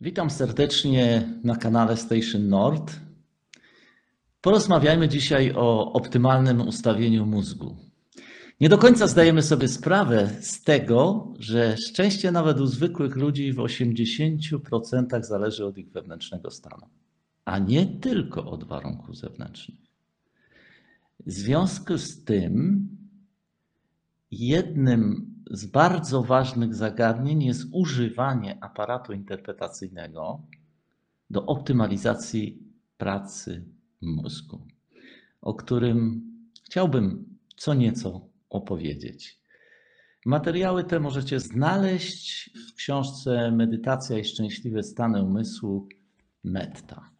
Witam serdecznie na kanale Station Nord. Porozmawiajmy dzisiaj o optymalnym ustawieniu mózgu. Nie do końca zdajemy sobie sprawę z tego, że szczęście nawet u zwykłych ludzi w 80% zależy od ich wewnętrznego stanu, a nie tylko od warunków zewnętrznych. W związku z tym, jednym z bardzo ważnych zagadnień jest używanie aparatu interpretacyjnego do optymalizacji pracy mózgu, o którym chciałbym co nieco opowiedzieć. Materiały te możecie znaleźć w książce Medytacja i szczęśliwe stany umysłu Metta.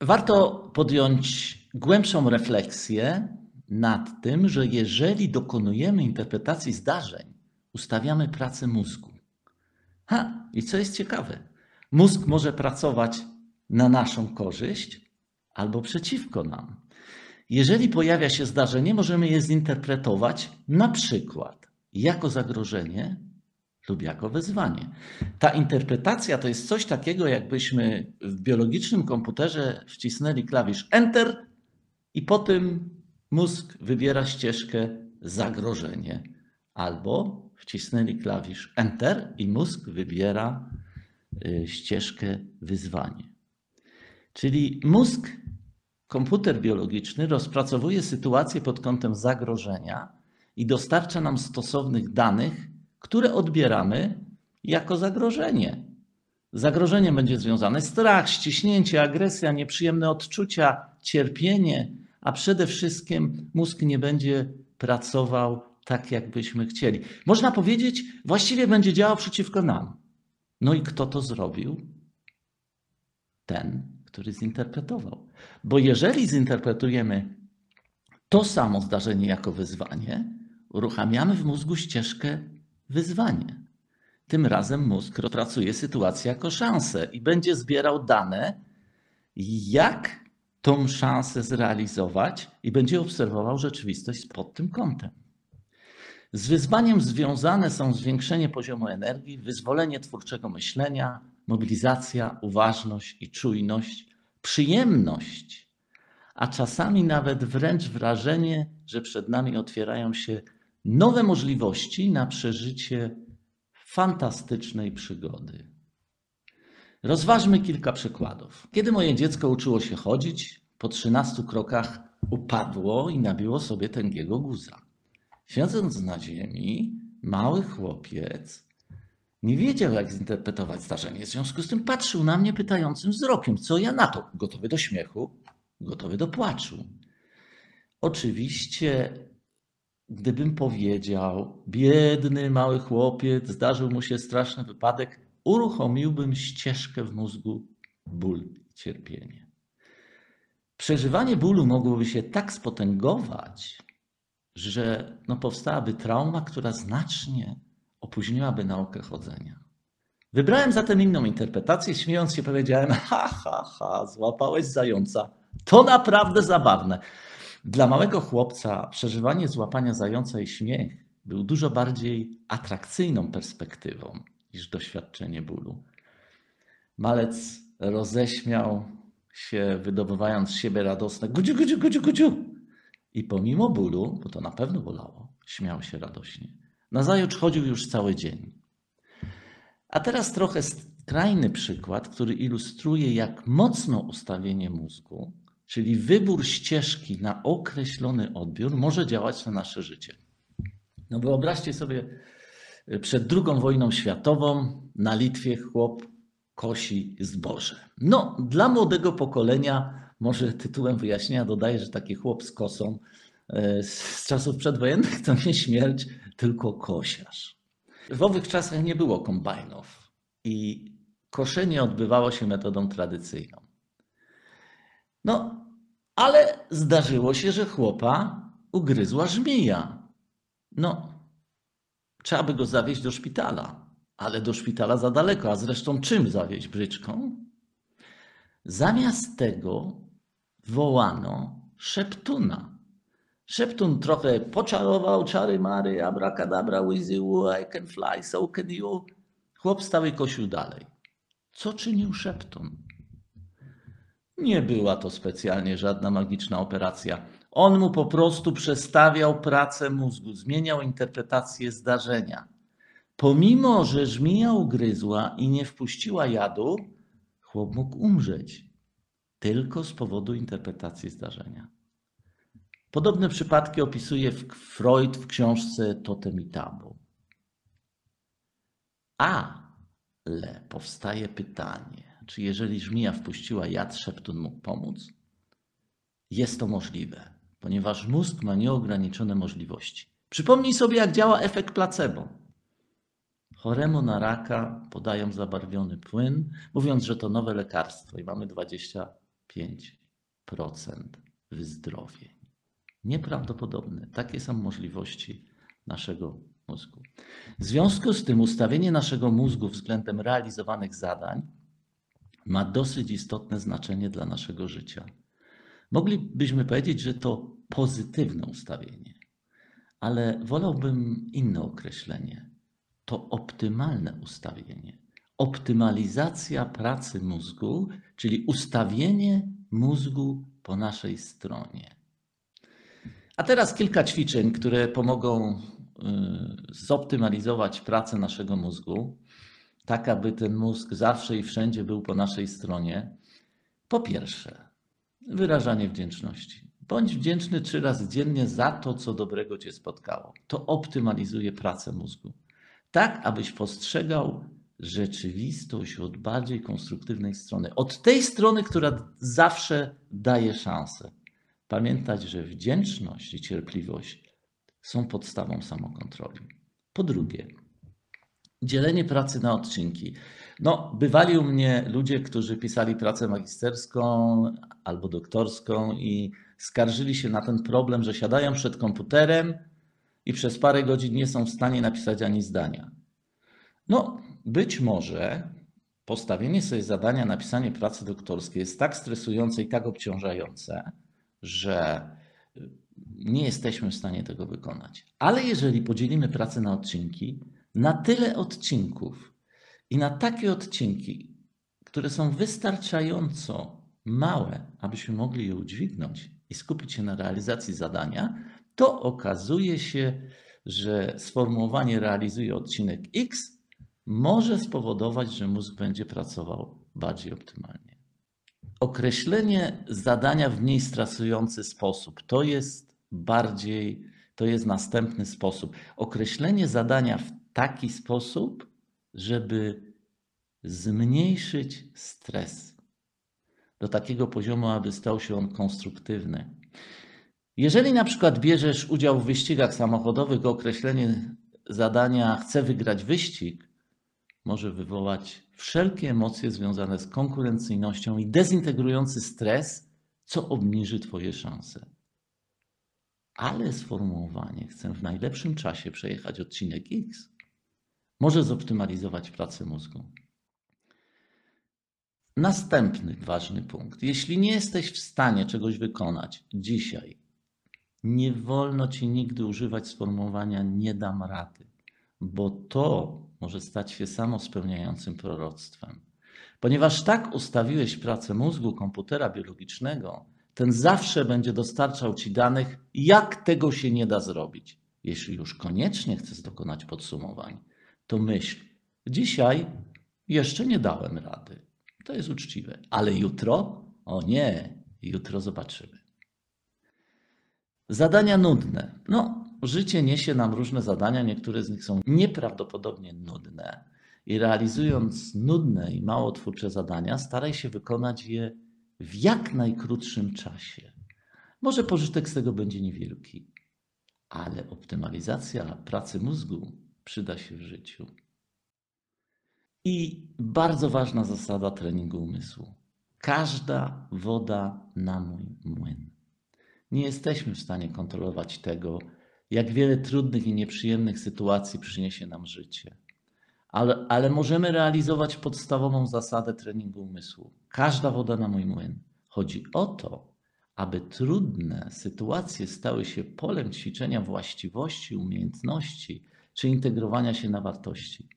Warto podjąć głębszą refleksję nad tym, że jeżeli dokonujemy interpretacji zdarzeń, ustawiamy pracę mózgu. Ha, i co jest ciekawe, mózg może pracować na naszą korzyść albo przeciwko nam. Jeżeli pojawia się zdarzenie, możemy je zinterpretować na przykład jako zagrożenie lub jako wezwanie. Ta interpretacja to jest coś takiego, jakbyśmy w biologicznym komputerze wcisnęli klawisz Enter i po tym mózg wybiera ścieżkę zagrożenie. Albo wcisnęli klawisz Enter i mózg wybiera y, ścieżkę wyzwanie. Czyli mózg, komputer biologiczny rozpracowuje sytuację pod kątem zagrożenia i dostarcza nam stosownych danych, które odbieramy jako zagrożenie. Zagrożeniem będzie związane strach, ściśnięcie, agresja, nieprzyjemne odczucia, cierpienie, a przede wszystkim mózg nie będzie pracował tak, jakbyśmy chcieli. Można powiedzieć, właściwie będzie działał przeciwko nam. No i kto to zrobił? Ten, który zinterpretował. Bo jeżeli zinterpretujemy to samo zdarzenie jako wyzwanie, uruchamiamy w mózgu ścieżkę wyzwanie. Tym razem mózg rozpracuje sytuację jako szansę i będzie zbierał dane, jak tą szansę zrealizować i będzie obserwował rzeczywistość pod tym kątem. Z wyzwaniem związane są zwiększenie poziomu energii, wyzwolenie twórczego myślenia, mobilizacja, uważność i czujność, przyjemność, a czasami nawet wręcz wrażenie, że przed nami otwierają się nowe możliwości na przeżycie fantastycznej przygody. Rozważmy kilka przykładów. Kiedy moje dziecko uczyło się chodzić, po 13 krokach upadło i nabiło sobie tęgiego guza. Siedząc na ziemi, mały chłopiec nie wiedział, jak zinterpretować zdarzenie. W związku z tym patrzył na mnie pytającym wzrokiem, co ja na to, gotowy do śmiechu, gotowy do płaczu. Oczywiście gdybym powiedział, biedny mały chłopiec, zdarzył mu się straszny wypadek, uruchomiłbym ścieżkę w mózgu ból i cierpienie. Przeżywanie bólu mogłoby się tak spotęgować, że no powstałaby trauma, która znacznie opóźniłaby naukę chodzenia. Wybrałem zatem inną interpretację, śmiejąc się powiedziałem, ha, ha, ha, złapałeś zająca. To naprawdę zabawne. Dla małego chłopca przeżywanie złapania zająca i śmiech był dużo bardziej atrakcyjną perspektywą niż doświadczenie bólu. Malec roześmiał się, wydobywając z siebie radosne gudziu, gudziu, gudziu, gudziu. I pomimo bólu, bo to na pewno bolało, śmiał się radośnie. Nazajutrz chodził już cały dzień. A teraz trochę skrajny przykład, który ilustruje, jak mocno ustawienie mózgu czyli wybór ścieżki na określony odbiór może działać na nasze życie. No wyobraźcie sobie, y, przed II wojną światową na Litwie chłop kosi zboże. No, dla młodego pokolenia, może tytułem wyjaśnienia dodaję, że taki chłop z kosą y, z czasów przedwojennych to nie śmierć, tylko kosiarz. W owych czasach nie było kombajnów i koszenie odbywało się metodą tradycyjną. No, ale zdarzyło się, że chłopa ugryzła żmija. No, trzeba by go zawieźć do szpitala, ale do szpitala za daleko. A zresztą czym zawieźć bryczką? Zamiast tego wołano szeptuna. Szeptun trochę poczarował czary mary, abracadabra, you, I can fly, so can you. Chłop stał i kosił dalej. Co czynił szeptun? Nie była to specjalnie żadna magiczna operacja. On mu po prostu przestawiał pracę mózgu, zmieniał interpretację zdarzenia. Pomimo, że żmija ugryzła i nie wpuściła jadu, chłop mógł umrzeć tylko z powodu interpretacji zdarzenia. Podobne przypadki opisuje Freud w książce Totem i Tabu. Ale powstaje pytanie, czy jeżeli żmija wpuściła jad, szeptun mógł pomóc? Jest to możliwe, ponieważ mózg ma nieograniczone możliwości. Przypomnij sobie, jak działa efekt placebo. Choremu na raka podają zabarwiony płyn, mówiąc, że to nowe lekarstwo i mamy 25% wyzdrowień. Nieprawdopodobne. Takie są możliwości naszego mózgu. W związku z tym ustawienie naszego mózgu względem realizowanych zadań ma dosyć istotne znaczenie dla naszego życia. Moglibyśmy powiedzieć, że to pozytywne ustawienie, ale wolałbym inne określenie. To optymalne ustawienie. Optymalizacja pracy mózgu, czyli ustawienie mózgu po naszej stronie. A teraz kilka ćwiczeń, które pomogą y, zoptymalizować pracę naszego mózgu, tak aby ten mózg zawsze i wszędzie był po naszej stronie. Po pierwsze, wyrażanie wdzięczności. Bądź wdzięczny trzy razy dziennie za to, co dobrego cię spotkało. To optymalizuje pracę mózgu. Tak, abyś postrzegał rzeczywistość od bardziej konstruktywnej strony. Od tej strony, która zawsze daje szansę. Pamiętać, że wdzięczność i cierpliwość są podstawą samokontroli. Po drugie, dzielenie pracy na odcinki. No, bywali u mnie ludzie, którzy pisali pracę magisterską albo doktorską i skarżyli się na ten problem, że siadają przed komputerem i przez parę godzin nie są w stanie napisać ani zdania. No, być może postawienie sobie zadania napisanie pracy doktorskiej jest tak stresujące i tak obciążające, że nie jesteśmy w stanie tego wykonać. Ale jeżeli podzielimy pracę na odcinki, na tyle odcinków i na takie odcinki, które są wystarczająco małe, abyśmy mogli je udźwignąć i skupić się na realizacji zadania, to okazuje się, że sformułowanie realizuje odcinek X może spowodować, że mózg będzie pracował bardziej optymalnie. Określenie zadania w mniej stresujący sposób to jest bardziej, to jest następny sposób. Określenie zadania w taki sposób, żeby zmniejszyć stres do takiego poziomu, aby stał się on konstruktywny. Jeżeli na przykład bierzesz udział w wyścigach samochodowych, określenie zadania chcę wygrać wyścig, może wywołać wszelkie emocje związane z konkurencyjnością i dezintegrujący stres, co obniży Twoje szanse. Ale sformułowanie chcę w najlepszym czasie przejechać odcinek X może zoptymalizować pracę mózgu. Następny ważny punkt. Jeśli nie jesteś w stanie czegoś wykonać dzisiaj, nie wolno ci nigdy używać sformułowania nie dam rady, bo to może stać się samospełniającym proroctwem. Ponieważ tak ustawiłeś pracę mózgu komputera biologicznego, ten zawsze będzie dostarczał ci danych, jak tego się nie da zrobić. Jeśli już koniecznie chcesz dokonać podsumowań, to myśl, dzisiaj jeszcze nie dałem rady. To jest uczciwe, ale jutro? O nie, jutro zobaczymy. Zadania nudne. No, życie niesie nam różne zadania, niektóre z nich są nieprawdopodobnie nudne. I realizując nudne i mało twórcze zadania, staraj się wykonać je w jak najkrótszym czasie. Może pożytek z tego będzie niewielki, ale optymalizacja pracy mózgu przyda się w życiu. I bardzo ważna zasada treningu umysłu. Każda woda na mój młyn. Nie jesteśmy w stanie kontrolować tego, jak wiele trudnych i nieprzyjemnych sytuacji przyniesie nam życie. Ale, ale możemy realizować podstawową zasadę treningu umysłu. Każda woda na mój młyn. Chodzi o to, aby trudne sytuacje stały się polem ćwiczenia właściwości, umiejętności czy integrowania się na wartości.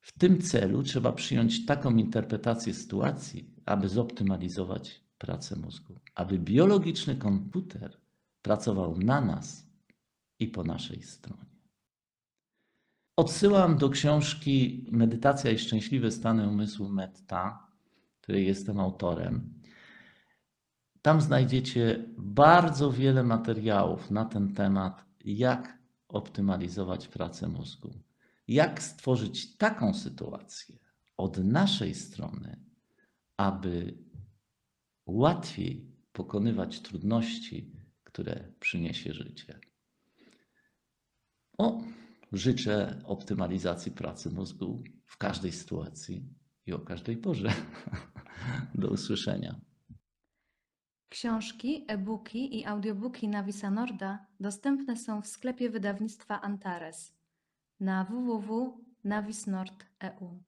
W tym celu trzeba przyjąć taką interpretację sytuacji, aby zoptymalizować pracę mózgu, aby biologiczny komputer pracował na nas i po naszej stronie. Odsyłam do książki Medytacja i szczęśliwe stany umysłu Metta, której jestem autorem. Tam znajdziecie bardzo wiele materiałów na ten temat, jak optymalizować pracę mózgu, jak stworzyć taką sytuację od naszej strony, aby łatwiej pokonywać trudności, które przyniesie życie. O, życzę optymalizacji pracy mózgu w każdej sytuacji i o każdej porze. Do usłyszenia. Książki, e-booki i audiobooki Navisa Norda dostępne są w sklepie wydawnictwa Antares na www.navisnord.eu.